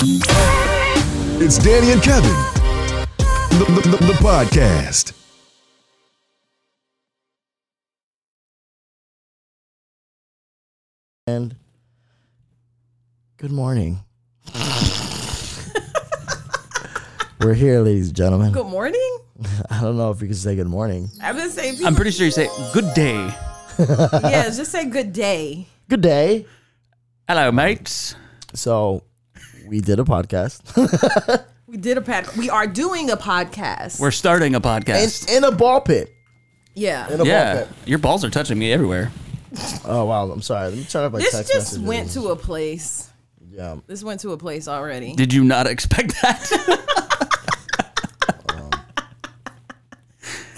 It's Danie and Kevin, the, the, the, the podcast. And good morning. We're here, ladies and gentlemen. Good morning. I don't know if you can say good morning. I've been saying. People, I'm pretty sure you say good day. yeah, just say good day. Good day. Hello, mates. So, we did a podcast We did a pod. We are doing a podcast. We're starting a podcast. in a ball pit. yeah. In a ball yeah, pit. your balls are touching me everywhere. Oh wow, I'm sorry. Let me turn up my This text just messages. went to a place. yeah. This went to a place already. Did you not expect that?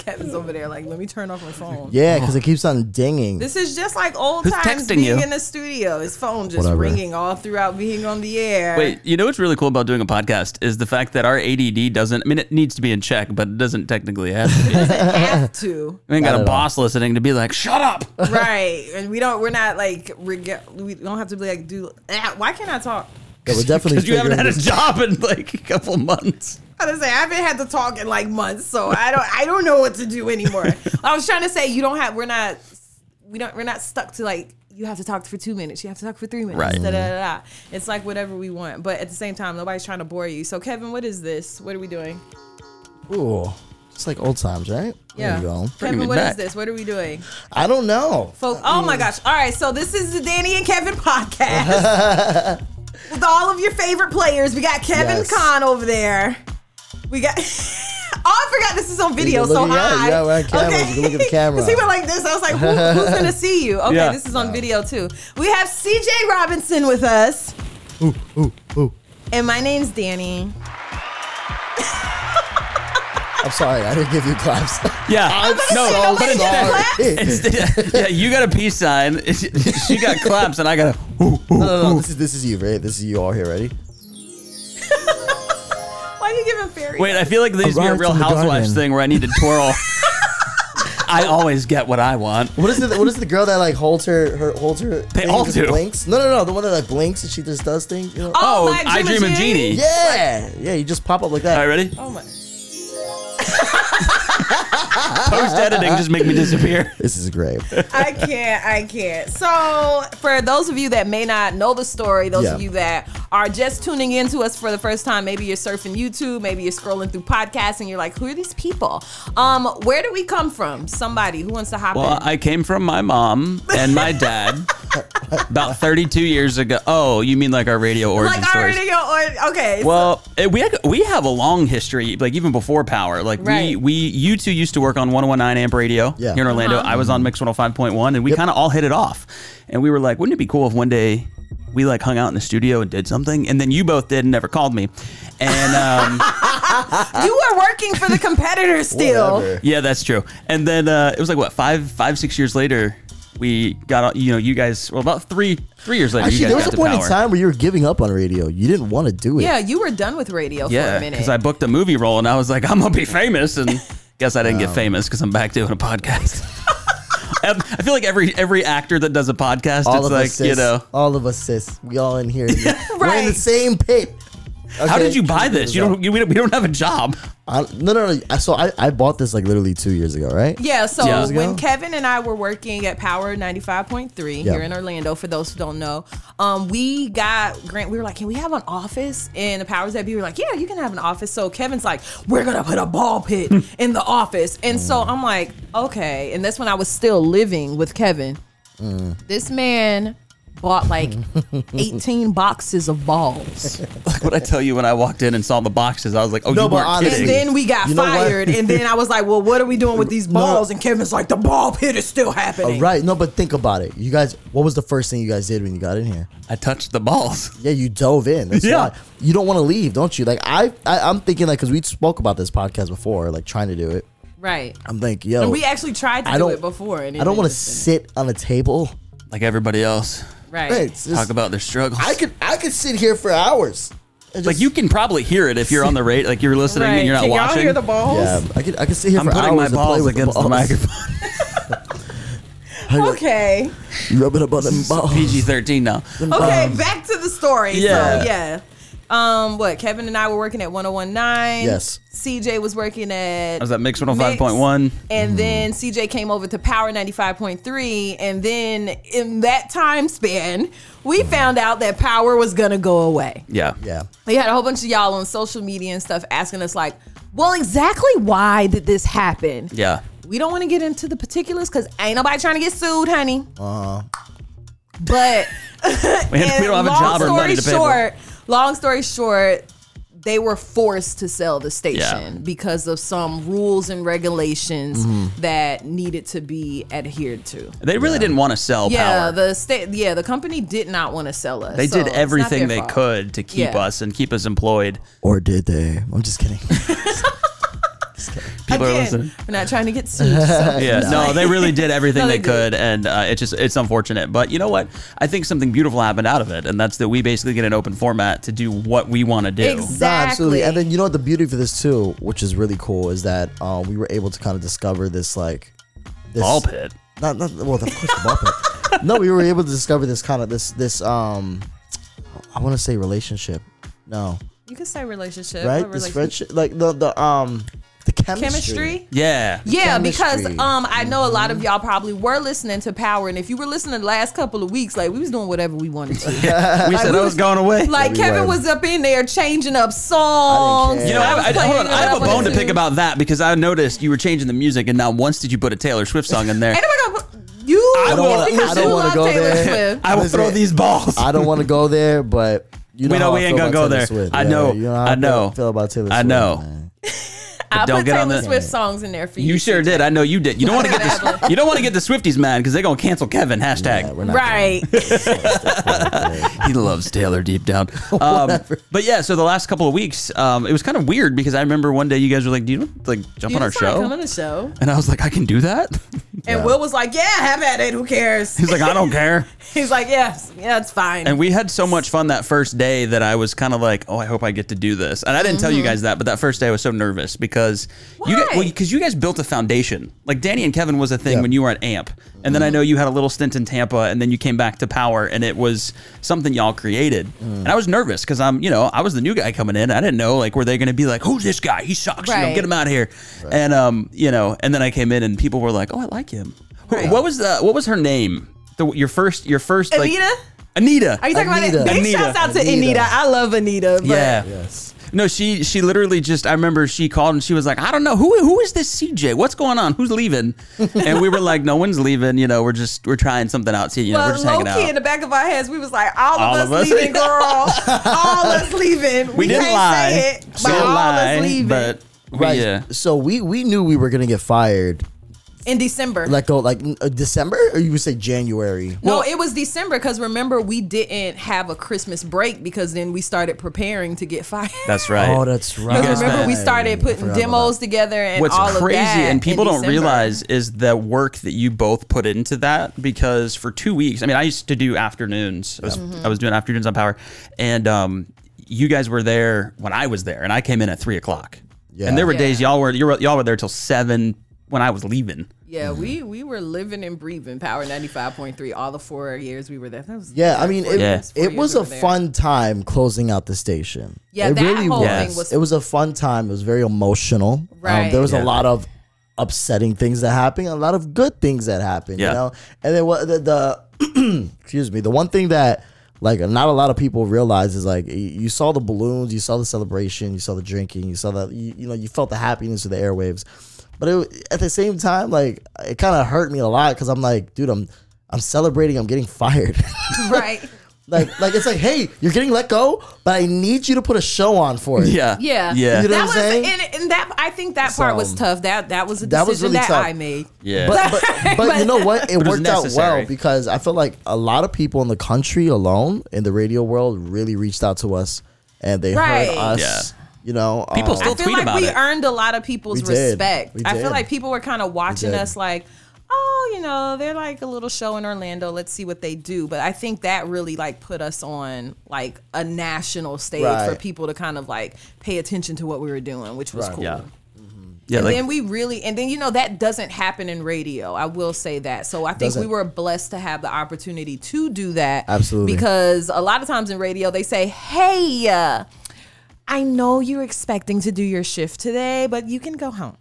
Kevin's over there like, let me turn off my phone. Yeah, because it keeps on dinging. This is just like old Who's times texting being you? in the studio. His phone just Whatever. ringing all throughout being on the air. Wait, you know what's really cool about doing a podcast is the fact that our ADD doesn't. I mean, it needs to be in check, but it doesn't technically have to be. have to. We ain't got a at boss listening to be like, "Shut up." right. And we don't. We're not like. Reg- we don't have to be like. Do. Ah, Why can't I talk? yeah, we're definitely Because you haven't figuring had a this- job in like a couple months. I was say I haven't had to talk in like months, so I don't I don't know what to do anymore. I was trying to say you don't have we're not we don't we're not stuck to like you have to talk for two minutes, you have to talk for three minutes. Right. Da, da, da, da. It's like whatever we want, but at the same time, nobody's trying to bore you. So Kevin, what is this? What are we doing? Ooh, it's like old times, right? Yeah, There you go. Kevin, me what is back. this? What are we doing? I don't know. Folks, oh my gosh! All right, so this is the Danie and Kevin podcast with all of your favorite players. We got Kevin Yes. Kahn over there. We got. oh, I forgot this is on video. You're So looking at it. hi. Yeah, we're on camera. You can look at the camera. 'Cause he went like this. I was like, Who, who's gonna see you? Okay, Yeah. this is on video too. We have CJ Robinson with us, Ooh, ooh, ooh. and my name's Danie. I'm sorry, I didn't give you claps. Yeah, no, say, no, nobody but get a instead, yeah, you got a peace sign. She got claps, and I got a. Ooh, ooh. No, no, no. This is this is you, right? This is you all here. Ready? Why are you giving fairy? Wait, I feel like this needs to be a Arrived Real from the Housewives garden. thing where I need to twirl. I always get what I want. What is it? What is the girl that like holds her her holds her? They all do. Blinks. No, no, no. The one that like blinks and she just does things. You know? Oh, Oh, my I Dream of Jeannie. Yeah, yeah. You just pop up like that. All right, ready? Oh my. Post editing just make me disappear. This is great. I can't. I can't. So, for those of you that may not know the story, those Yeah. of you that are just tuning in to us for the first time, maybe you're surfing YouTube, maybe you're scrolling through podcasts, and you're like, "Who are these people? Um, where do we come from? Somebody who wants to hop Well, in? I came from my mom and my dad about 32 years ago. Oh, you mean like our radio origin like stories? already go. Or, okay. Well, eh, we had, we have a long history, like even before Power. Like Right. we we you two used to work on 119 amp radio Yeah. here in Orlando. I was on Mix 105.1, and we kind of all hit it off. And we were like, wouldn't it be cool if one day we like hung out in the studio and did something? And then you both did and never called me. And um, you were working for the competitor still. Yeah, that's true. And then uh, it was like what five five six years later. We got, you know, you guys. Well, about three, three years later, Actually, you there was a got to point in time where you were giving up on radio. You didn't want to do it. Yeah, you were done with radio for Yeah, a minute. because I booked a movie role and I was like, I'm gonna be famous, and guess I didn't get famous because I'm back doing a podcast. I feel like every every actor that does a podcast, All it's of like us, sis. you know, all of us, sis. We all in here. We're in Right. the same pit. How did you buy this? You don't, you, we don't, we don't have a job. I, no, no, no. I- So I, I bought this like literally two years ago, right? Yeah, so Yeah. Years when? Kevin and I were working at Power 95.3 Yeah. here in Orlando, for those who don't know, um, we got Grant, we were like, can we have an office? And the powers that be were like, yeah, you can have an office. So Kevin's like, we're going to put a ball pit in the office. And so I'm like, okay. And that's when I was still living with Kevin. This man bought like 18 boxes of balls. Like what I tell you when I walked in and saw the boxes, I was like, oh, No, you but weren't honestly- kidding. And then we got You know what? fired. And then I was like, well, what are we doing with these No. balls? And Kevin's like, the ball pit is still happening. Oh, right. No, but think about it. You guys, what was the first thing you guys did when you got in here? I touched the balls. Yeah, you dove in. That's Yeah. why. You don't want to leave, don't you? Like I, I I'm thinking like because we spoke about this podcast before, like trying to do it. Right. I'm thinking, yo, And we actually tried to I do don't- it before. And it I don't want to sit on a table. Like everybody else, didn't- Right. Hey, it's just- talk about their struggles. I could I could sit here for hours. and like just- you can probably hear it if you're on the rate, like you're listening right. and you're not watching. Can y'all hear the balls? Yeah, I could I could sit here I'm for putting my and play balls with against the, balls. microphone. Okay. Rub it up on them balls. PG-13 now. Okay, back to the story. Yeah. So, yeah. Um, what Kevin and I were working at 1019. Yes. CJ was working at. I was at Mix 105.1. And then CJ came over to Power 95.3. And then in that time span, we found out that Power was going to go away. Yeah. Yeah. We had a whole bunch of y'all on social media and stuff asking us, like, well, exactly why did this happen? Yeah. We don't want to get into the particulars because ain't nobody trying to get sued, honey. Uh-huh. But We, we don't have a long job or story money to pay for. Short, long story short, they were forced to sell the station Yeah. because of some rules and regulations Mm-hmm. that needed to be adhered to. They really didn't want to sell Yeah, power. the state. Yeah, the company did not want to sell us. they so did everything they fault. could to keep Yeah. us and keep us employed. Or did they? I'm just kidding. People are listening. we're not trying to get sued. So. Yeah, no, they really did everything No, they, they could, and uh, it's just it's unfortunate. But you know what? I think something beautiful happened out of it, and that's that we basically get an open format to do what we want to do. Exactly. Nah, absolutely. And then you know what the beauty for this too, which is really cool, is that um, we were able to kind of discover this like this Ball pit. Not, not well, of course the ball pit. No, we were able to discover this kind of this this um, I want to say relationship. No, You could say relationship. right? What This relationship? friendship, like the the um, the chemistry. chemistry. Yeah, Yeah, because um, I know a lot of y'all probably were listening to Power, and if you were listening the last couple of weeks, like we was doing whatever we wanted to. we said we I was was- going away. Like we Kevin were. was up in there changing up songs. care. You know, I, was I, hold on. I have a bone to pick about that because I noticed you were changing the music, and not once did you put a Taylor Swift song in there. Ain't nobody gonna put you. I don't wanna- because I don't wanna go Taylor there. Swift. I will Listen, throw these balls. I don't want to go there, but you know We know how we I ain't gonna about go there. Swift. I Yeah, know. You know how I I know. feel about Taylor Swift. I know. man. I don't put get on the- Swift songs in there for you. You sure did. I know you did. You don't want to get the you don't want to get the Swifties mad because they're gonna cancel Kevin. Hashtag. Yeah, we're not Right. he loves Taylor deep down. Um, but yeah, so the last couple of weeks, um, it was kind of weird because I remember one day you guys were like, "Do you want to, like jump You on our show?" Come on the show. And I was like, "I can do that." And Will was like, "Yeah, have at it. Who cares?" He's like, "I don't care." He's like, "Yes, yeah, it's fine." And we had so much fun that first day that I was kind of like, "Oh, I hope I get to do this." And I didn't tell you mm-hmm. guys that, but that first day I was so nervous because you guys, well, because you guys built a foundation. Like Danie and Kevin was a thing Yeah. when you were at AMP, and then I know you had a little stint in Tampa, and then you came back to Power, and it was something y'all created. And I was nervous because I'm, you know, I was the new guy coming in. I didn't know like were they going to be like, "Who's this guy? He sucks. You know, get him out of here." And um, you know, and then I came in and people were like, "Oh, I like him." Right. What was the what was her name? The, your first your first like Anita? Anita. Are you talking Anita. about it? Big Anita. shouts out to Anita. Anita. I love Anita. But Yeah. Yes. No, she she literally just I remember she called and she was like, I don't know who who is this CJ? What's going on? Who's leaving? and we were like, no one's leaving. You know, we're just we're trying something out. See, you know, we're just low hanging key out. in the back of our heads, we was like, all of us of us? leaving, girl. all us leaving. We, didn't can't lie. say it, but Didn't all lie, us leaving but we, Right. yeah. So we we knew we were gonna get fired. In December. Like go like uh, December, or you would say January. no, it was December because remember we didn't have a Christmas break because then we started preparing to get fired. That's right. Oh, that's right. Because remember we started putting demos together and What's all crazy of that. and people don't December. realize is the work that you both put into that because for two weeks, I mean, I used to do afternoons. I was, Mm-hmm. I was doing afternoons on Power, and um, you guys were there when I was there, and I came in at three o'clock. Yeah. And there were Yeah. days y'all were you were y'all were there till seven when I was leaving. Yeah, we we were living and breathing Power ninety five point three all the four years we were there. That was Yeah, I mean, it, Yeah. years- it was we a there. fun time closing out the station. Yeah, it that really whole was. thing was- It was a fun time. It was very emotional. Um, Right. there was Yeah. a lot of upsetting things that happened, a lot of good things that happened. Yeah. You know, and then what the, the excuse me, the one thing that like not a lot of people realize is like you saw the balloons, you saw the celebration, you saw the drinking, you saw that you, you know you felt the happiness of the airwaves, but it, at the same time, like it kind of hurt me a lot because I'm like, dude, I'm I'm celebrating, I'm getting fired. right. Like, like it's like, hey, you're getting let go, but I need you to put a show on for it. Yeah. Yeah, Yeah. You know that what was, I'm saying? and, and that I think that part was tough. That that was a that decision was really that tough. I made. Yeah. But, but, but you know what? It But it worked out well because I feel like a lot of people in the country alone in the radio world really reached out to us and they Right. heard us. Yeah. You know, People um, still I feel tweet like about we it. earned a lot of people's We did. respect. I feel like people were kind of watching us like, oh, you know, they're like a little show in Orlando. Let's see what they do. But I think that really like put us on like a national stage for people to kind of like pay attention to what we were doing, which was Right. cool. Yeah. Yeah. And Like, then we really, and then you know that doesn't happen in radio. I will say that. So I think we were blessed to have the opportunity to do that. Absolutely. Because a lot of times in radio they say, "Hey, uh, I know you're expecting to do your shift today, but you can go home.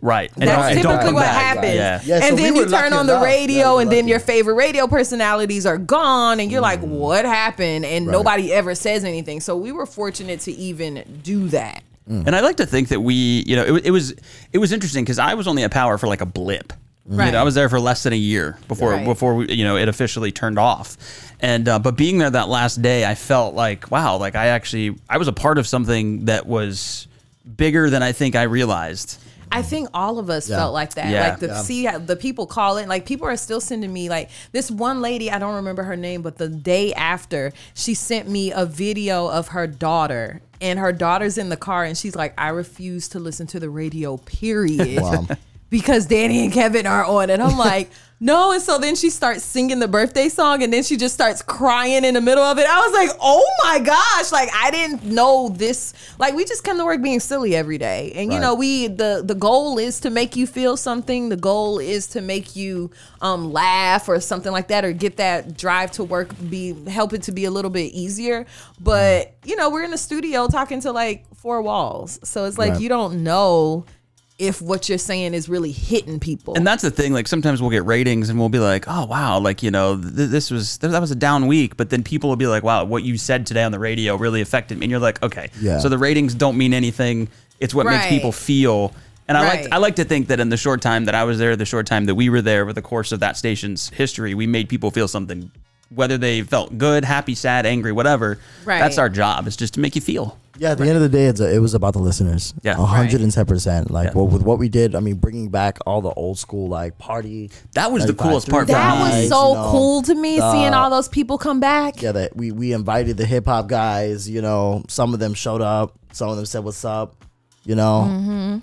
Right. And That's don't- typically don't what back. happens. Yeah. Yeah, and we then were you turn lucky on the radio, Yeah, and then your favorite radio personalities are gone, and you're like, Mm. "What happened?" And nobody ever says anything. So we were fortunate to even do that. And I like to think that we, you know, it, it was it was interesting because I was only at Power for like a blip. You Right. know, I was there for less than a year before Right. before we, you know it officially turned off. And uh, but being there that last day, I felt like wow, like I actually I was a part of something that was bigger than I think I realized. I think all of us Yeah. felt like that. Yeah. Like the Yeah. see the people call it. Like people are still sending me like this one lady. I don't remember her name, but the day after she sent me a video of her daughter, and her daughter's in the car, and she's like, "I refuse to listen to the radio." Period. Wow. Because Danie and Kevin are on it. I'm like, no. And so then she starts singing the birthday song and then she just starts crying in the middle of it. I was like, oh my gosh. Like I didn't know this. Like we just come to work being silly every day. And you Right. know, we the the goal is to make you feel something. The goal is to make you um laugh or something like that or get that drive to work be help it to be a little bit easier. But you know, we're in the studio talking to like four walls. So it's like Right. you don't know if what you're saying is really hitting people. And that's the thing. Like sometimes we'll get ratings and we'll be like, oh wow, like you know th- this was th- that was a down week. But then people will be like, wow, what you said today on the radio really affected me. And you're like, okay, Yeah. So the ratings don't mean anything. It's what makes people feel. And I like I like to think that in the short time that I was there, the short time that we were there, over the course of that station's history, we made people feel something. Whether they felt good, happy, sad, angry, whatever. Right. That's our job. Is just to make you feel. Yeah, at the end of the day, it's a, it was about the listeners. Yeah. hundred and ten percent. Like Yeah. well, with what we did, I mean, bringing back all the old school like party. That was the 95 coolest part for That me. was guys, so you know, cool to me the- seeing all those people come back. Yeah, that we we invited the hip hop guys. You know, some of them showed up. Some of them said, "What's up?" You know, Mm-hmm.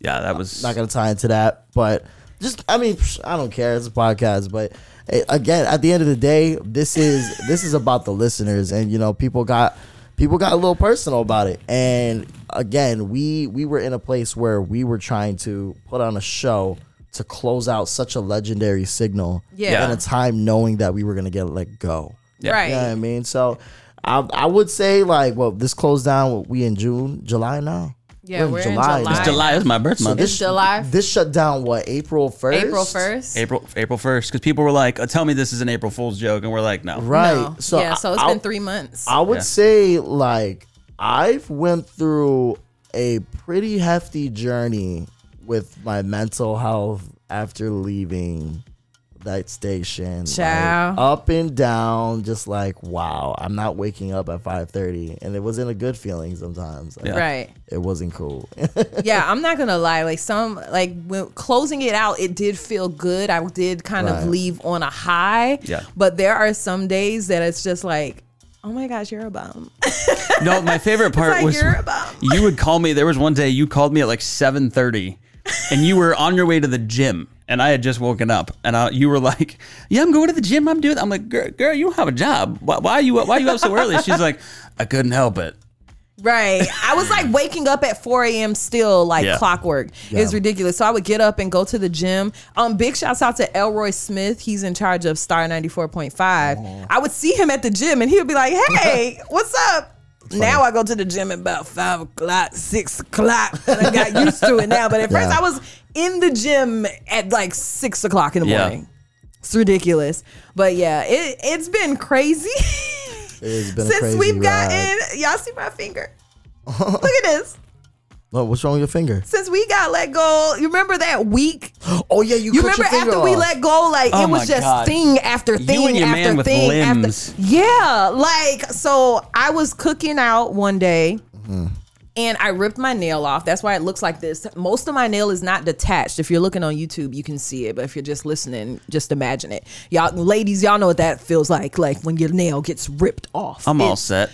Yeah, that was. not gonna tie into that, but just I mean, psh, I don't care. It's a podcast, but eh, again, at the end of the day, this is this is about the listeners, and you know, people got people got a little personal about it, and again, we we were in a place where we were trying to put on a show to close out such a legendary signal Yeah. in a time knowing that we were gonna get let go. Yeah. Right. You know what I mean? So I, I would say like, well, this closed down. We in June, July now. Yeah, we're in July. It's July is my birth So month. this It's July. This shut down what April first. April 1st. April April first because people were like, uh, "Tell me this is an April Fool's joke," and we're like, "No." Right. No. So yeah, so it's I, been three months. I would Yeah. say like I've went through a pretty hefty journey with my mental health after leaving that station. Like, up and down, just like wow, I'm not waking up at 5:30, and it wasn't a good feeling sometimes. Like, Yeah. right. It wasn't cool. yeah, I'm not gonna lie. Like some, like when closing it out, it did feel good. I did kind Right. of leave on a high. Yeah. But there are some days that it's just like, oh my gosh, you're a bum. No, my favorite part like was you're a bum. you would call me. There was one day you called me at like seven thirty, and you were on your way to the gym, and I had just woken up, and I, you were like, "Yeah, I'm going to the gym. I'm doing." I'm like, "Girl, girl you don't have a job. Why, why are you Why are you up so early?" She's like, "I couldn't help it." Right. I was like waking up at 4 a.m. still like Yeah. clockwork. It's ridiculous. So I would get up and go to the gym. Um, big shouts out to Elroy Smith. He's in charge of Star 94.5. I would see him at the gym and he would be like, Hey, what's up? Now I go to the gym at about five o'clock, six o'clock. And I got used to it now. But at first Yeah. I was in the gym at like six o'clock in the Yeah. morning. It's ridiculous. But yeah, it, it's been crazy. It's been a Since crazy we've ride. gotten, y'all see my finger. Look at this. Oh, what's wrong with your finger? Since we got let go, you remember that week? Oh yeah, you, You cut remember your finger after we let go, like Oh it was just God. thing after You thing and your after man with thing limbs. after. Yeah, like so I was cooking out one day. Mm-hmm. And I ripped my nail off. That's why it looks like this. Most of my nail is not detached. If you're looking on YouTube, you can see it. But if you're just listening, just imagine it. Y'all, ladies, y'all know what that feels like. Like when your nail gets ripped off. I'm all set.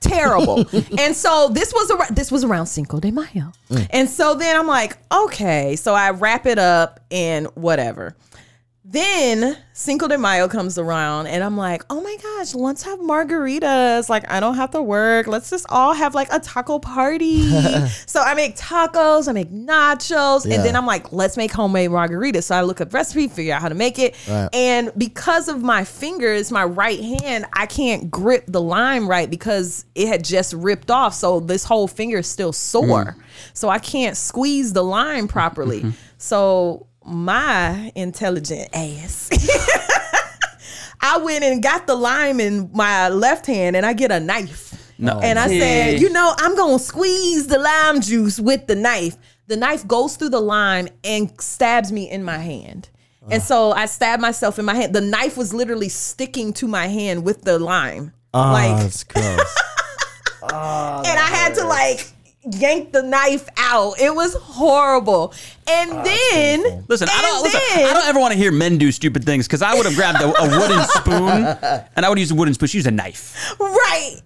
Terrible. and so this was around, this was around Cinco de Mayo. Mm. And so then I'm like, okay, so I wrap it up and whatever. Then Cinco de Mayo comes around, and I'm like, oh my gosh, let's have margaritas. Like, I don't have to work. Let's just all have like a taco party. so I make tacos, I make nachos, Yeah. and then I'm like, let's make homemade margaritas. So I look up recipe, figure out how to make it. Right. And because of my fingers, my right hand, I can't grip the lime right because it had just ripped off. So this whole finger is still sore. Mm. So I can't squeeze the lime properly. So my intelligent ass. I went and got the lime in my left hand and I get a knife. No. And I said, you know, I'm going to squeeze the lime juice with the knife. The knife goes through the lime and stabs me in my hand. And so I stabbed myself in my hand. The knife was literally sticking to my hand with the lime. Oh, like, that's gross. and I had to like yank the knife out. It was horrible. And ah, then Listen, I don't and listen, I don't ever want to hear men do stupid things because I would have grabbed a, a wooden spoon and I would use a wooden spoon. She used a knife. Right.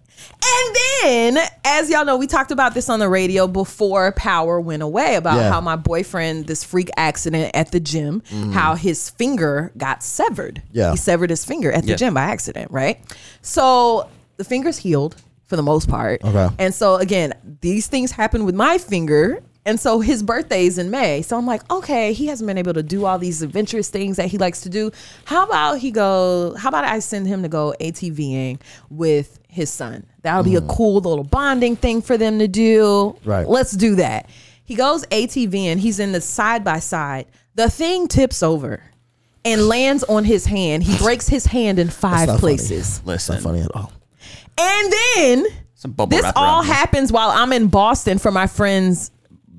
And then, as y'all know, we talked about this on the radio before power went away about Yeah. how my boyfriend, this freak accident at the gym, mm. how his finger got severed. Yeah. He severed his finger at the Yeah. gym by accident, right? So the finger's healed for the most part. Okay. And so, again, these things happen with my finger. And so his birthday is in May. So I'm like, okay, he hasn't been able to do all these adventurous things that he likes to do. How about he go, how about I send him to go ATVing with his son? That'll be a mm. cool little bonding thing for them to do. Right. Let's do that. He goes ATVing, he's in the side by side. The thing tips over and lands on his hand. He breaks his hand in five not funny. places. It's Listen, not funny at all. And then Some bubble this wrap all around happens while I'm in Boston for my friend's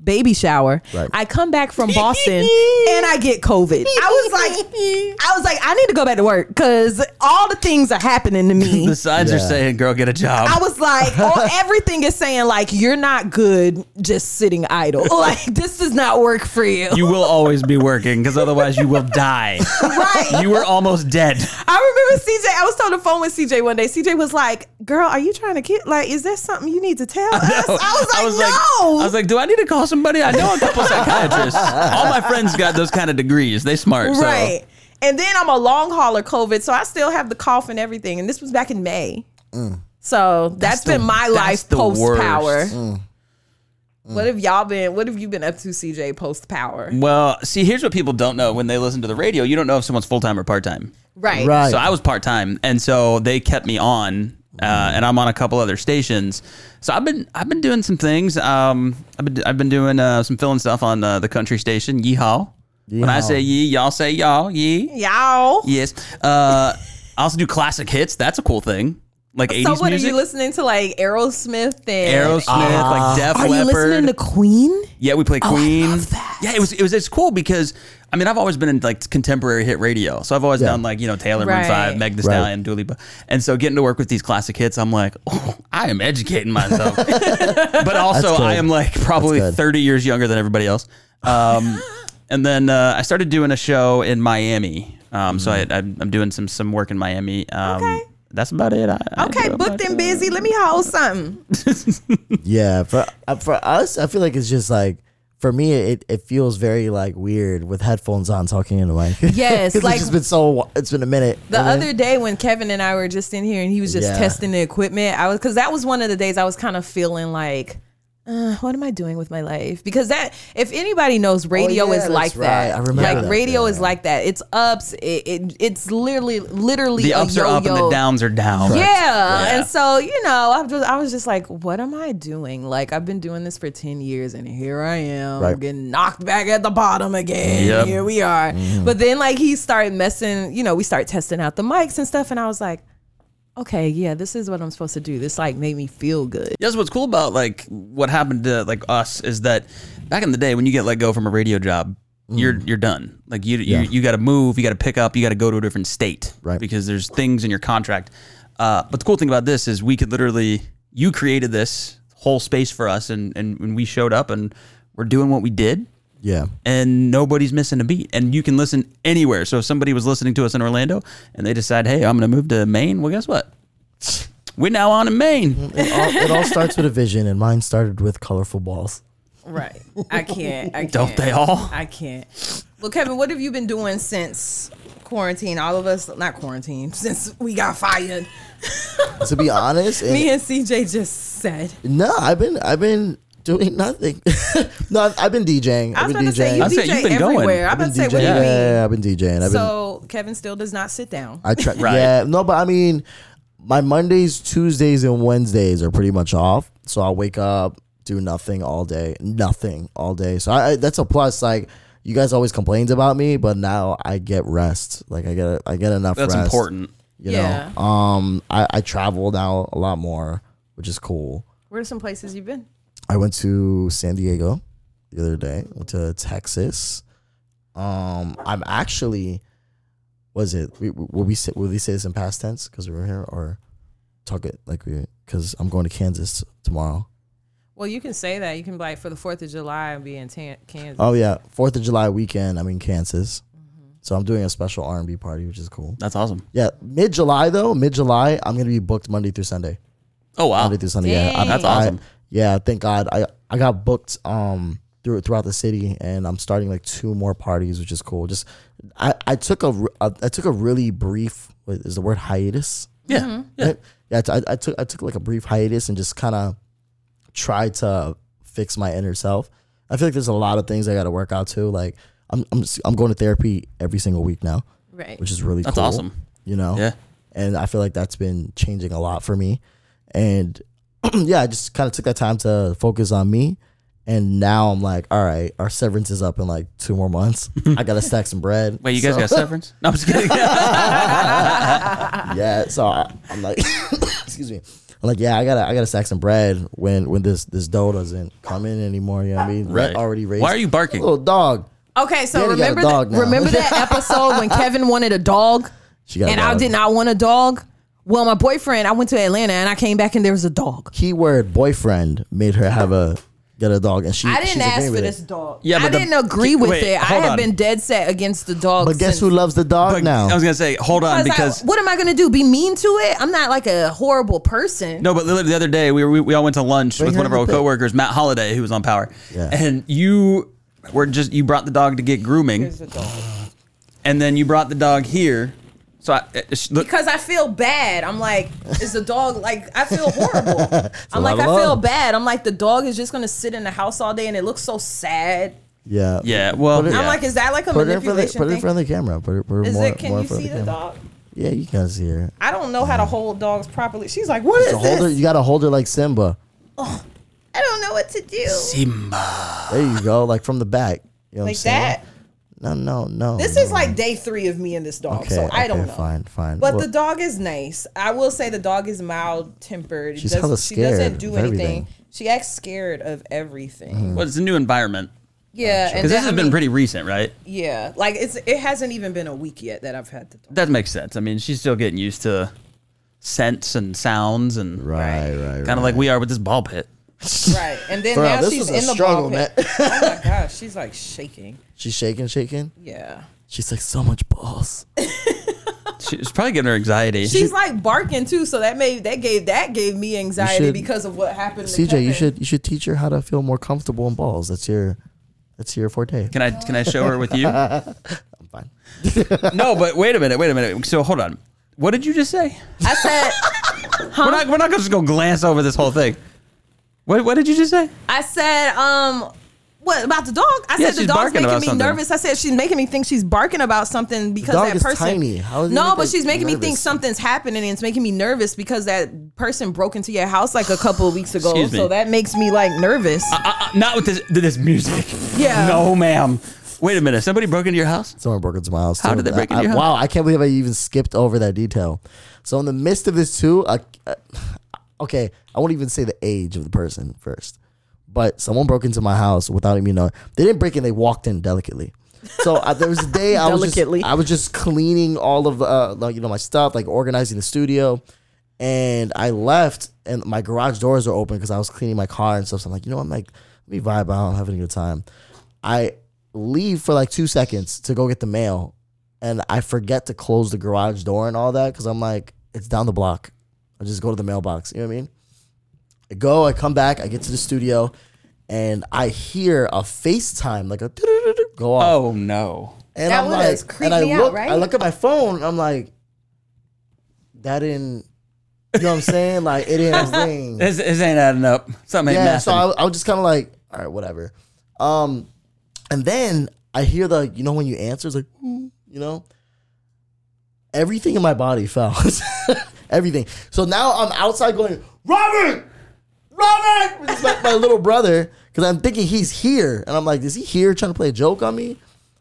baby shower. Right. I come back from Boston and I get COVID. I was like, I was like, I need to go back to work because all the things are happening to me. the signs are saying, "Girl, get a job." I was like, oh, everything is saying like you're not good just sitting idle. Like this does not work for you. you will always be working because otherwise you will die. right. You were almost dead. I remember CJ. I was on the phone with CJ one day. CJ was like, "Girl, are you trying to get like? Is there something you need to tell us?" I was like, "No." I was like, do I need to call somebody? I know a couple psychiatrists. All my friends got those kind of degrees. They smart. So. Right. And then I'm a long hauler COVID, so I still have the cough and everything. And this was back in May. Mm. So that's the- been my that's life post power. worst. Mm. Mm. What have y'all been? What have you been up to, CJ, post power? Well, see, here's what people don't know when they listen to the radio. You don't know if someone's full time or part time. Right. Right. So I was part time, and so they kept me on, uh, and I'm on a couple other stations. So I've been I've been doing some things. Um, I've been I've been doing uh, some filling stuff on uh, the country station. Yeehaw. When I say yee, y'all say y'all. Yee. Y'all. Yes. Uh, I also do classic hits. That's a cool thing. Like 80s So what music. are you listening to? Like Aerosmith and Aerosmith, like Def Leppard. Are you Leppard. listening to Queen? Yeah, we play Queen. love that. Yeah, it was it was it's cool because I mean I've always been in like contemporary hit radio, so I've always Yeah. done like you know Taylor, Right. Maroon Five, Meg The Right. Stallion, Dua Lipa, and so getting to work with these classic hits, I'm like, oh, I am educating myself, but also I am like probably 30 years younger than everybody else. Um, and then uh, I started doing a show in Miami, um, so I, I'm I'm doing some some work in Miami. Um, Okay. That's about it. I, I Okay, do booked and busy. Let me hold something. Yeah, for uh, for us, I feel like it's just like for me, it, it feels very like weird with headphones on talking in the mic. Yes, like- it's been so. It's been a minute. The I mean, other day when Kevin and I were just in here and he was just Yeah. testing the equipment, I was because that was one of the days I was kind of feeling like, uh, what am I doing with my life? Because that, if anybody knows, radio Oh, yeah, is like that's right. that. I remember like that. radio Yeah, is like that. It's ups. It, it it's literally literally The a ups are up and the downs are down. Yeah. Yeah. and so you know, I was I was just like, what am I doing? Like I've been doing this for ten years, and here I am Right. getting knocked back at the bottom again. Yep. Here we are. Mm-hmm. But then like he started messing. You know, we start testing out the mics and stuff, and I was like, okay, yeah, this is what I'm supposed to do. This like made me feel good. That's what's cool about like what happened to like us is that back in the day when you get let go from a radio job, you're you're done. Like you you, you got to move, you got to pick up, you got to go to a different state, Right. Because there's things in your contract. Uh, but the cool thing about this is we could literally you created this whole space for us, and and when we showed up and we're doing what we did. Yeah. And nobody's missing a beat, and you can listen anywhere. So if somebody was listening to us in Orlando and they decide, "Hey, I'm going to move to Maine," well, guess what? We're now on in Maine. It all, it all starts with a vision, and mine started with colorful balls. Right. I can't. I can't. Don't they all? I can't. Well, Kevin, what have you been doing since quarantine. All of us, not quarantine, since we got fired. to be honest, and- Me and CJ just said. no, I've been I've been doing nothing. no, I've, I've been DJing. I I've was been about to say DJing. you I'd say DJ you've been going. everywhere. I've I'm been about to say, what do DJing. you mean? Yeah, yeah, I've been DJing. I've been So Kevin still does not sit down. I try. Right. Yeah, no, but I mean, my Mondays, Tuesdays, and Wednesdays are pretty much off. So I'll wake up, do nothing all day, nothing all day. So I, I that's a plus. Like you guys always complained about me, but now I get rest. Like I get I get enough. That's rest, important. You Yeah. know. Um, I I travel now a lot more, which is cool. Where are some places you've been? I went to San Diego the other day. Went to Texas. Um, I'm actually, was it? We, will we say will we say this in past tense because we were here, or talk it like we? Because I'm going to Kansas tomorrow. Well, you can say that. You can be like for the Fourth of July and be in Tan- Kansas. Oh yeah, Fourth of July weekend. I'm in Kansas, Mm-hmm. so I'm doing a special R&B party, which is cool. That's awesome. Yeah, mid July though, mid July, I'm gonna be booked Monday through Sunday. Oh wow. Monday through Sunday. Yeah, I- Dang. That's I- awesome. Yeah, thank God. I I got booked um through throughout the city, and I'm starting like two more parties, which is cool. Just I I took a, r- a- I took a really brief. What is the word hiatus? Yeah. Yeah. Right? Yeah, I, I took I took like a brief hiatus and just kind of tried to fix my inner self. I feel like there's a lot of things I got to work out too. Like I'm I'm s- I'm going to therapy every single week now, right. which is really That's cool. awesome. You know, Yeah. and I feel like that's been changing a lot for me. And yeah, I just kind of took that time to focus on me. And now I'm like, all right, our severance is up in like two more months. I gotta stack some bread. Wait, you guys So- got severance? No, I'm just kidding. yeah. So I, I'm like, excuse me. I'm like, yeah, I gotta, I gotta stack some bread when when this this dough doesn't come in anymore. You know what I mean? Right. already raised. Why are you barking? Little dog. Okay, so Danie remember dog that, now. remember that episode when Kevin wanted a dog She got a and I did not want a dog? Well, my boyfriend, I went to Atlanta and I came back and there was a dog. Keyword boyfriend made her have a get a dog, and she. I didn't she's ask agreeing for with this it. dog. Yeah, I but the- didn't agree with wait, it. I hold have on. been dead set against the dog. But guess since- who loves the dog But now? I was gonna say, hold on, Because I- what am I gonna do? Be mean to it? I'm not like a horrible person. no, but literally the other day we were we, we all went to lunch Bring with one of in our the pit. coworkers, Matt Holiday, who was on Power, Yeah. and you were just you brought the dog to get grooming, Here's the dog. and then you brought the dog here. So I, sh- look, Because I feel bad. I'm like, is the dog like? I feel horrible. I'm like, I feel bad. I'm like, the dog is just gonna sit in the house all day and it looks so sad. yeah. yeah, well, it- I'm like, is that like a Put it in the, manipulation put it in front of the camera. Put it, put it Is more, it? Can more you in front see of the camera. dog? Yeah, you can see her. I don't know how to hold dogs properly. She's like, what is So hold her. this? You gotta hold her like Simba. Oh, I don't know what to do. Simba. There you go, like from the back. You know what I'm Like saying? that. No, no, no. This no. is like day three of me and this dog, okay. so I don't okay, know. Fine, fine. But Well, the dog is nice. I will say the dog is mild tempered. She's hella She doesn't do anything. everything. She acts scared of everything. Mm-hmm. Well, it's a new environment Yeah, and because then, this has I been pretty recent, right? Yeah, like it's it hasn't even been a week yet that I've had the dog. That makes sense. I mean, she's still getting used to scents and sounds and right, right, right. kind of like we are with this ball pit. Right, and then Bro, now this she's was a in the struggle, ball pit. oh my gosh, she's like shaking. She's shaking, shaking. Yeah, She's like so much balls. She's probably getting her anxiety. she's like barking too. So that made that gave that gave me anxiety should- because of what happened. To CJ, you should you should teach her how to feel more comfortable in balls. That's your that's your forte. Can I can I show her with you? I'm fine. no, but wait a minute, wait a minute. So hold on. What did you just say? I said, We're not we're not gonna just go glance over this whole thing. What what did you just say? I said, um. What about the dog? I Yeah, said the she's dog's barking making about me something. nervous. I said she's making me think she's barking about something because dog that is person. tiny. How does it no, make but her she's making me think nervous? something's happening, and it's making me nervous because that person broke into your house like a couple of weeks ago. Excuse me. So that makes me like nervous. Uh, uh, not with this this music. Yeah. No, ma'am. Wait a minute. Somebody broke into your house? Someone broke into my house. How too. did they break into I- your house? Wow, I can't believe I even skipped over that detail. So in the midst of this too, uh, uh, okay, I won't even say the age of the person first, but someone broke into my house without even knowing. They didn't break in; they walked in delicately. So uh, there was a day I was just, I was just cleaning all of uh, like you know my stuff, like organizing the studio, and I left, and my garage doors were open because I was cleaning my car and stuff. So I'm like, you know, I'm like, let me vibe out, I'm having a good time. I leave for like two seconds to go get the mail, and I forget to close the garage door and all that because I'm like, it's down the block. I just go to the mailbox. You know what I mean? I go, I come back, I get to the studio, and I hear a FaceTime like a go off. Oh no. And That I'm would've like, creeped and I me out, look, right? I look at my phone. I'm like, that didn't. You know what I'm saying? Like it didn't ring. This, this ain't adding up. Something ain't yeah, so I, I was just kind of like, all right, whatever. Um, and then I hear the, you know, when you answer, it's like, you know, everything in my body fell, everything. So now I'm outside going, Robert, Robert, it's my, my little brother, because I'm thinking he's here, and I'm like, is he here trying to play a joke on me?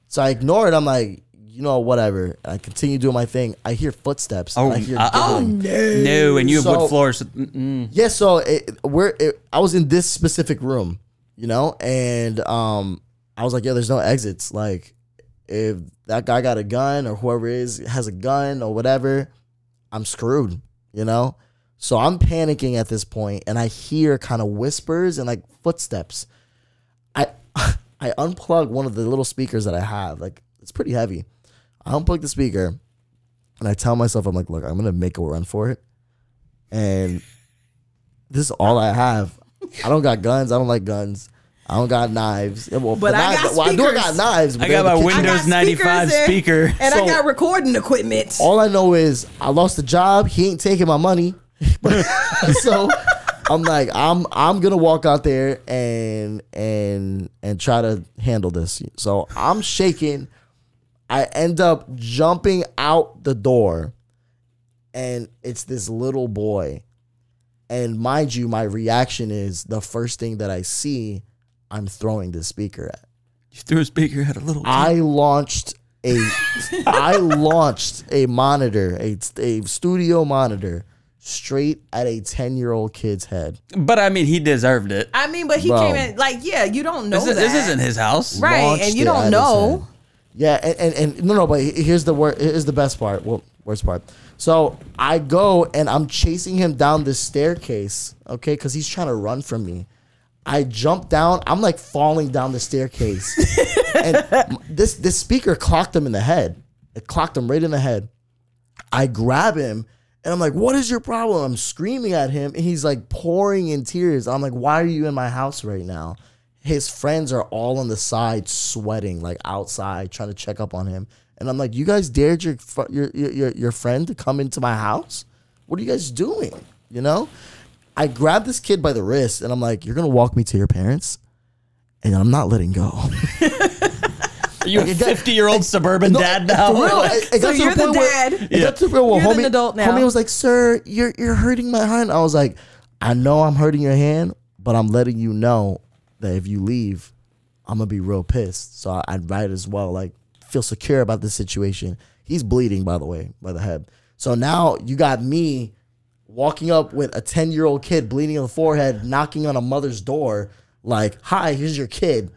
So I ignore it. I'm like, you know, whatever. I continue doing my thing. I hear footsteps. Oh, I hear uh, giggling. no, and you have So- wood floors. Mm-mm. Yeah, so it, we're it, I was in this specific room, you know, and um, I was like, yeah, there's no exits. Like, if that guy got a gun or whoever is has a gun or whatever, I'm screwed, you know. So I'm panicking at this point, and I hear kind of whispers and like footsteps. I I unplug one of the little speakers that I have. Like, it's pretty heavy. I unplug the speaker, and I tell myself, I'm like, look, I'm gonna make a run for it, and this is all I have. I don't got guns. I don't like guns. I don't got knives. Well, But I knives- got well, I do got knives. but I got in my kitchen. Got Windows 95 speaker. and So- I got recording equipment. All I know is I lost the job. He ain't taking my money. so I'm like, I'm I'm gonna walk out there and and and try to handle this. So I'm shaking. I end up jumping out the door, and it's this little boy. And mind you, my reaction is the first thing that I see, I'm throwing the speaker at. You threw a speaker at a little. I launched a I launched a monitor, a, a studio monitor, straight at a 10 year old kid's head. but I mean, he deserved it. I mean, but he Bro. came in like, yeah, you don't know This, is, that. this isn't his house. right, Launched and you it at don't know. Yeah, and, and, and no, no, but here's the wor- here's the best part. Well, worst part. So I go and I'm chasing him down this staircase, okay, because he's trying to run from me. I jump down. I'm like falling down the staircase, and this this speaker clocked him in the head. It clocked him right in the head. I grab him and I'm like, "What is your problem?" I'm screaming at him, and he's like pouring in tears. I'm like, "Why are you in my house right now?" His friends are all on the side, sweating, like outside, trying to check up on him. And I'm like, "You guys dared your your your, your friend to come into my house? What are you guys doing?" You know. I grab this kid by the wrist, and I'm like, "You're gonna walk me to your parents." And I'm not letting go. Are you a 50 year old suburban No, dad for now? real, Like, it- it got So you're the point where- dad. It got to the point where You're homie, an adult now. homie was like, "Sir, you're you're hurting my hand." I was like, "I know I'm hurting your hand, but I'm letting you know that if you leave, I'm gonna be real pissed." So I, I'd right as well like feel secure about this situation. He's bleeding, by the way, by the head. So now you got me walking up with a 10 year old kid bleeding on the forehead, knocking on a mother's door, like, "Hi, here's your kid."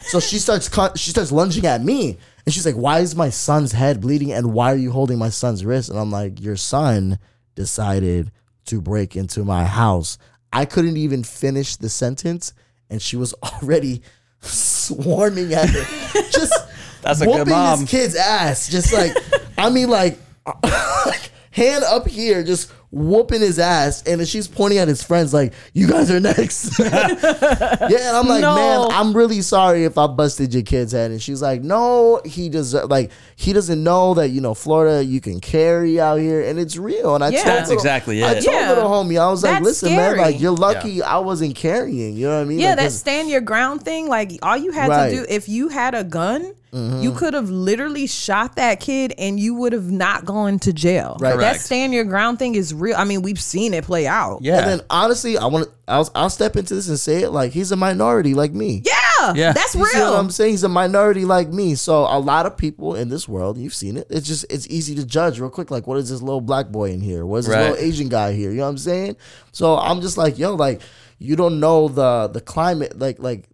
So she starts she starts lunging at me, and she's like, "Why is my son's head bleeding? And why are you holding my son's wrist?" And I'm like, "Your son decided to break into my house." I couldn't even finish the sentence, and she was already swarming at her, just That's a good whooping mom. this kid's ass. Just like, I mean, like, like hand up here, just whooping his ass, and then she's pointing at his friends like, "You guys are next." yeah, and I'm like, No. man, I'm really sorry if I busted your kid's head. And she's like, no, he does like he doesn't know that you know Florida you can carry out here, and it's real. And I Yeah. told That's little- exactly I told Yeah. little homie, I was like, That's listen, man, like you're lucky I wasn't carrying. You know what I mean? Yeah, Like, that 'cause- stand your ground thing. Like all you had Right. to do, if you had a gun, Mm-hmm. you could have literally shot that kid, and you would have not gone to jail. Right. That stand your ground thing is real. I mean, we've seen it play out. Yeah. And then honestly, I want to. I'll, I'll step into this and say it like he's a minority like me. Yeah, Yeah. that's You see what real. I'm saying? He's a minority like me. So a lot of people in this world, you've seen it. It's just it's easy to judge real quick. Like, what is this little black boy in here? What is this Right. little Asian guy here? You know what I'm saying? So I'm just like, yo, like you don't know the the climate. Like like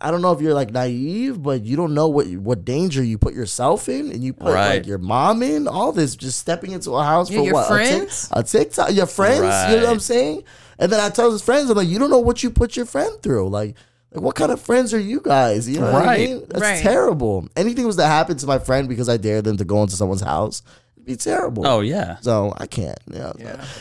I don't know if you're like naive, but you don't know what what danger you put yourself in, and you put like your mom in. All this just stepping into a house Yeah, for your what? A friends? A, TikTok, your friends. You know what I'm saying? And then I tell his friends, I'm like, you don't know what you put your friend through. Like, like what kind of friends are you guys? You know what I Right. mean? That's Right. terrible. Anything was to happen to my friend because I dared them to go into someone's house, it'd be terrible. oh, yeah. So I can't. Yeah.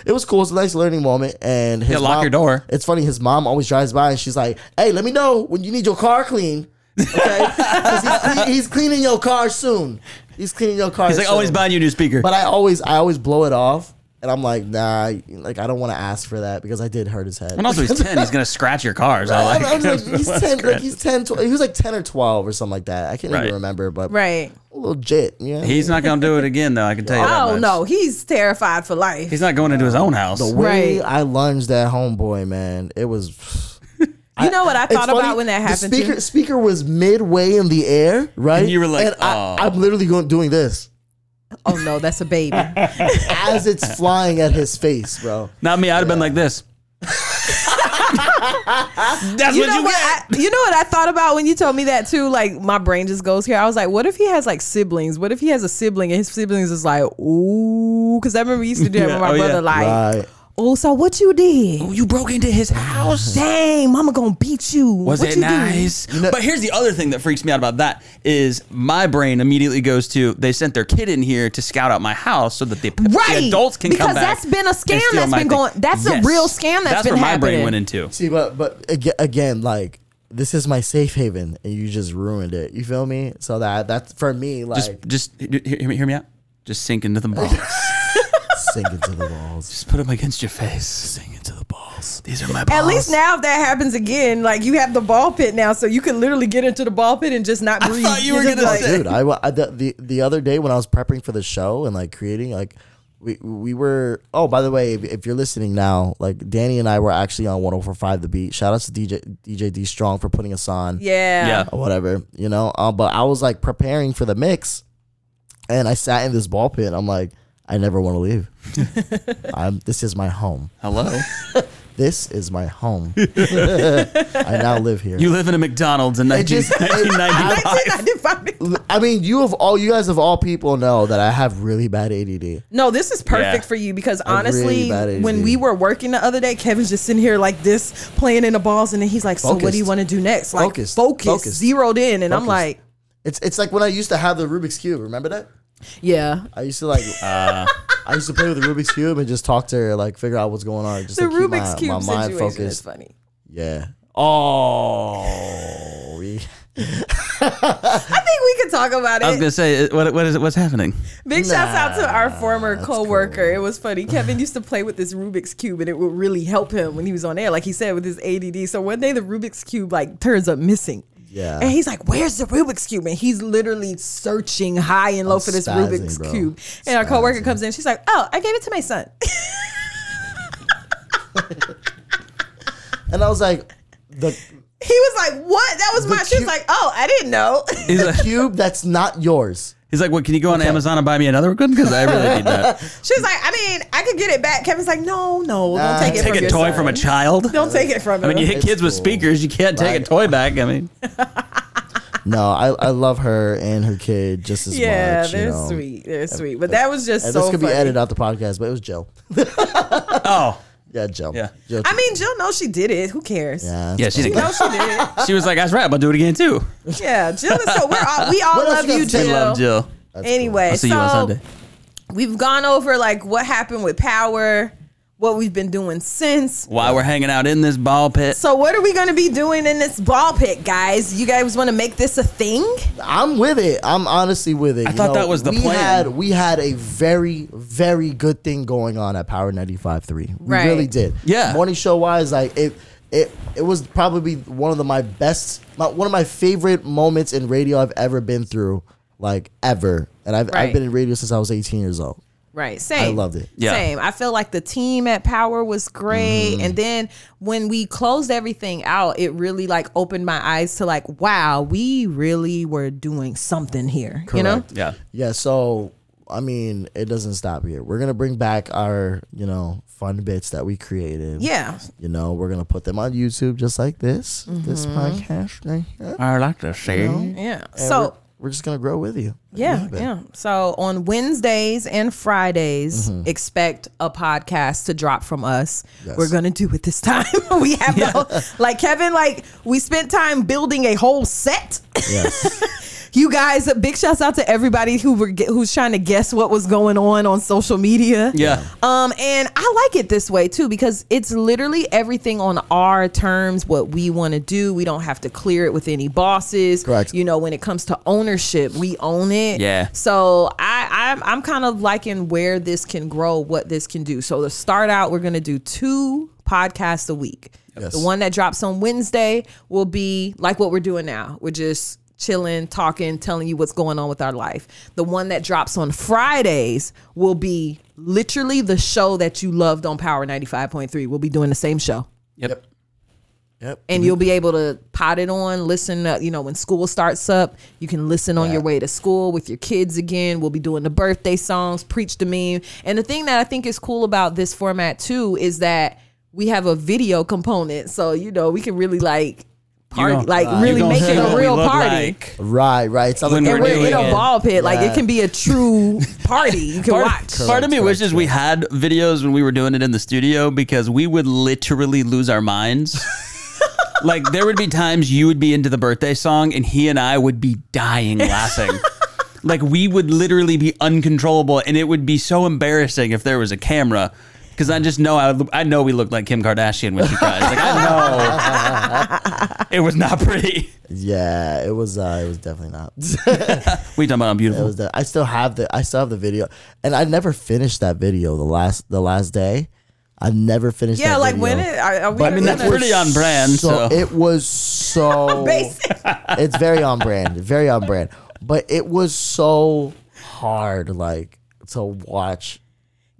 It was cool. It's a nice learning moment. And his Yeah, lock mom- your door. It's funny. His mom always drives by and she's like, "Hey, let me know when you need your car clean." Okay, he's, clean, he's cleaning your car soon. He's cleaning your car. He's like soon. always buying you a new speaker. But I always, I always blow it off, and I'm like, nah, like I don't want to ask for that because I did hurt his head. and also he's ten. He's gonna scratch your car. So like, I was like, he's ten, like he's ten, tw- he was like ten or twelve or something like that. I can't Right. even remember, but Right. a little jit. Yeah, he's not gonna do it again though. I can tell you that. Oh much. no, he's terrified for life. He's not going into his own house. the way Right. I lunged that homeboy, man, it was. You know what I thought funny, about when that the happened? speaker too? speaker was midway in the air, right? And you were like, and I, "Oh." I'm literally going doing this Oh no, that's a baby. as it's flying at his face, bro. Not me. I'd have been like this. That's you what know you what? get. I, you know what I thought about when you told me that too. Like my brain just goes here. I was like, what if he has like siblings? What if he has a sibling and his siblings is like, ooh, because I remember we used to do that Yeah, with my oh, brother. yeah. Like, Right. Oh, so what you did? Oh, you broke into his house. Dang, mama gonna beat you. Was what it you do? nice? know- but here's the other thing that freaks me out about that is my brain immediately goes to they sent their kid in here to scout out my house so that the, Right, the adults can because come back. Because that's been a scam that's been thing. going- that's a real scam that's that's been where my brain went into. See, but but again, like this is my safe haven, and you just ruined it. You feel me? So that that's for me, like Just just hear, hear me hear me out. Just sink into the balls. sink into the walls, just put them against your face. Sink into the balls. These are my balls. At least now, if that happens again, like you have the ball pit now, so you can literally get into the ball pit and just not breathe. thought you were gonna like- say- dude. I, wa- I the, the the other day when I was prepping for the show and like creating, like we we were. Oh, by the way, if, if you're listening now, like Danie and I were actually on 104.5 The Beat. Shout out to DJ DJ D Strong for putting us on. Yeah. Yeah. or whatever, you know. Um, but I was like preparing for the mix, and I sat in this ball pit. I'm like, I never want to leave. I'm, this is my home. Hello. This is my home. I now live here. You live in a McDonald's in 19, just- 1995. 1995. I mean, you of all you guys of all people know that I have really bad ADD. No, this is perfect Yeah. for you because really honestly, bad ADD. when we were working the other day, Kevin's just sitting here like this, playing in the balls, and then he's like, "So what do you Focused. want to do next?" Like Focused. focus, Focused. zeroed in, and I'm Focused. like, It's it's like when I used to have the Rubik's cube. Remember that? "Yeah." I used to like uh. I used to play with the Rubik's cube and just talk to her, like figure out what's going on. Just The to keep Rubik's my, cube my mind situation is focused. funny. Yeah. Oh. oh we- I think we could talk about it. I was it. gonna say what what is it? What's happening? Big shouts out to our former that's coworker. It was funny. Kevin used to play with this Rubik's cube, and it would really help him when he was on air, like he said with his ADD. So one day the Rubik's cube like turns up missing. Yeah. And he's like, "Where's the Rubik's cube?" And he's literally searching high and low I'm for this spazzing, Rubik's bro. cube. And our coworker Spazzing. comes in. She's like, "Oh, I gave it to my son." and I was like, the he was like, "What? That was The my." She was like, "Oh, I didn't know." The like, cube that's not yours. He's like, what? Can you go on Amazon and buy me another one? Because I really need that. She was like, "I mean, I could get it back." Kevin's like, "No, no, Nah. don't take it Take from a toy son. from a child. Don't take it from I mean, you hit It's kids with speakers. You can't take a toy back. I mean, No, I, I love her and her kid just as yeah, much. you they're know. sweet. They're sweet. But that was just And so this could funny. be edited out the podcast, but it was Jill. oh Yeah, Jill. Yeah. Jill. I mean, Jill knows she did it. Who cares? yeah, yeah, she didn't. No, she did it. She was like, "That's right. I'm gonna do it again too." Yeah, Jill is so we're all we all What else love you you, got to say? Jill. I love Jill. That's Anyway, I'll see so you on Sunday. we've gone over like what happened with power, what we've been doing since. Why we're hanging out in this ball pit? So what are we going to be doing in this ball pit, guys? You guys want to make this a thing? I'm with it. I'm honestly with it. I thought that was the we plan. Had, we had a very, very good thing going on at Power 95.3. We Right. really did. Yeah. Morning show wise, like it, it, it was probably one of the, my best, my, one of my favorite moments in radio I've ever been through, like ever. And I've, Right. I've been in radio since I was 18 years old. Right. Same. I loved it. Yeah. Same. I feel like the team at Power was great. Mm-hmm. And then when we closed everything out, it really like opened my eyes to like, wow, we really were doing something here. You know? Yeah. Yeah, so I mean, it doesn't stop here. We're gonna bring back our, you know, fun bits that we created. Yeah. You know, we're gonna put them on YouTube just like this. This podcast right here. I like to see. Yeah. And So we're, just gonna grow with you. Yeah, yeah. So on Wednesdays and Fridays, mm-hmm. expect a podcast to drop from us. Yes. We're gonna do it this time. we have the whole, like Kevin, like we spent time building a whole set. Yes. You guys, big shouts out to everybody who were who's trying to guess what was going on on social media. Yeah. Um, and I like it this way too because it's literally everything on our terms, what we want to do. We don't have to clear it with any bosses. Correct. You know, when it comes to ownership, we own it. Yeah. So I, I'm I'm kind of liking where this can grow, what this can do. So to start out, we're gonna do two podcasts a week. Yes. The one that drops on Wednesday will be like what we're doing now. We're just chilling, talking, telling you what's going on with our life. The one that drops on Fridays will be literally the show that you loved on Power 95.3. We'll be doing the same show. Yep. Yep. And you'll be able to pot it on, listen, uh, you know, when school starts up, you can listen on your way to school with your kids again. We'll be doing the birthday songs, preach the meme. And the thing that I think is cool about this format too is that we have a video component. So, you know, we can really like party, gon- like you really gonna make it a real party. like. Right, right. It's not When like we're we're in a ball pit. Like Yeah. it can be a true party. You can Part, watch. part of me Correct, wishes we had videos when we were doing it in the studio because we would literally lose our minds. like there would be times you would be into the birthday song and he and I would be dying laughing. like we would literally be uncontrollable and it would be so embarrassing if there was a camera. Because I just know I, I know we looked like Kim Kardashian when she cries. Like I know it was not pretty. yeah, it was. Uh, it was definitely not. We talking about I'm It beautiful. was the, I still have the I still have the video, and I never finished that video the last the last day. I never finished. It. Yeah, that like video. when it, are, are we But I mean, that's gonna- pretty on brand. So So, it was so. Basic. it's very on brand, very on brand. But it was so hard, like to watch.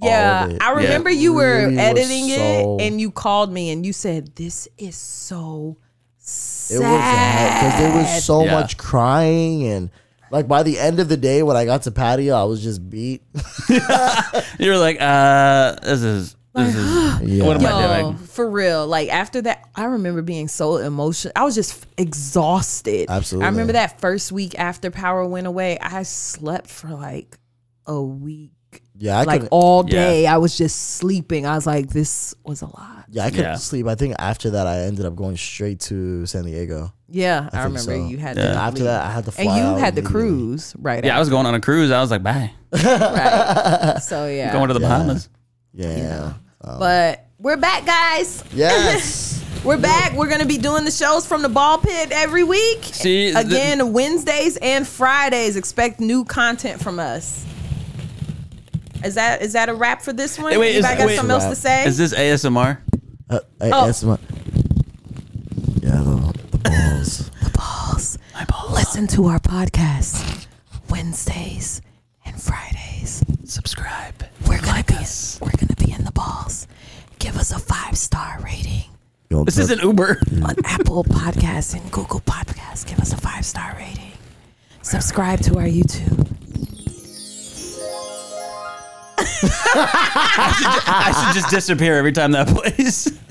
All Yeah, of it. I remember It you were really was editing so- it and you called me and you said, This is so sad. It was because there was so Yeah. much crying and. Like by the end of the day, when I got to patio, I was just beat. you were like, uh, this is, this is, Yeah. what am I Yo, doing? for real. Like after that, I remember being so emotional. I was just exhausted. Absolutely. I remember that first week after power went away, I slept for like a week. Yeah, I like couldn't. all Yeah. day, I was just sleeping. I was like, this was a lot. yeah, I couldn't Yeah. sleep. I think after that, I ended up going straight to San Diego. Yeah, I, think remember so. you had Yeah. to. After leave. that, I had to fly. and you out had the immediately. cruise right. Yeah, I was going on a cruise. I was like, bye. right. So yeah, Going to the Yeah. Bahamas. Yeah. Um, but we're back, guys. yes. We're back. We're gonna be doing the shows from the ball pit every week. See, the- again Wednesdays and Fridays. Expect new content from us. Is that is that a wrap for this one? Hey, wait, is- Anybody got wait. something else to say? Is this ASMR? Uh, I, Oh. that's yeah, the, balls. the balls. My balls. Listen to our podcast Wednesdays and Fridays. Subscribe. We're gonna be we're gonna be in the balls. Give us a five star rating Yo, This Pep- isn't Uber. on Apple Podcasts and Google Podcasts. Give us a five star rating. Subscribe to our YouTube. I should just disappear every time that plays.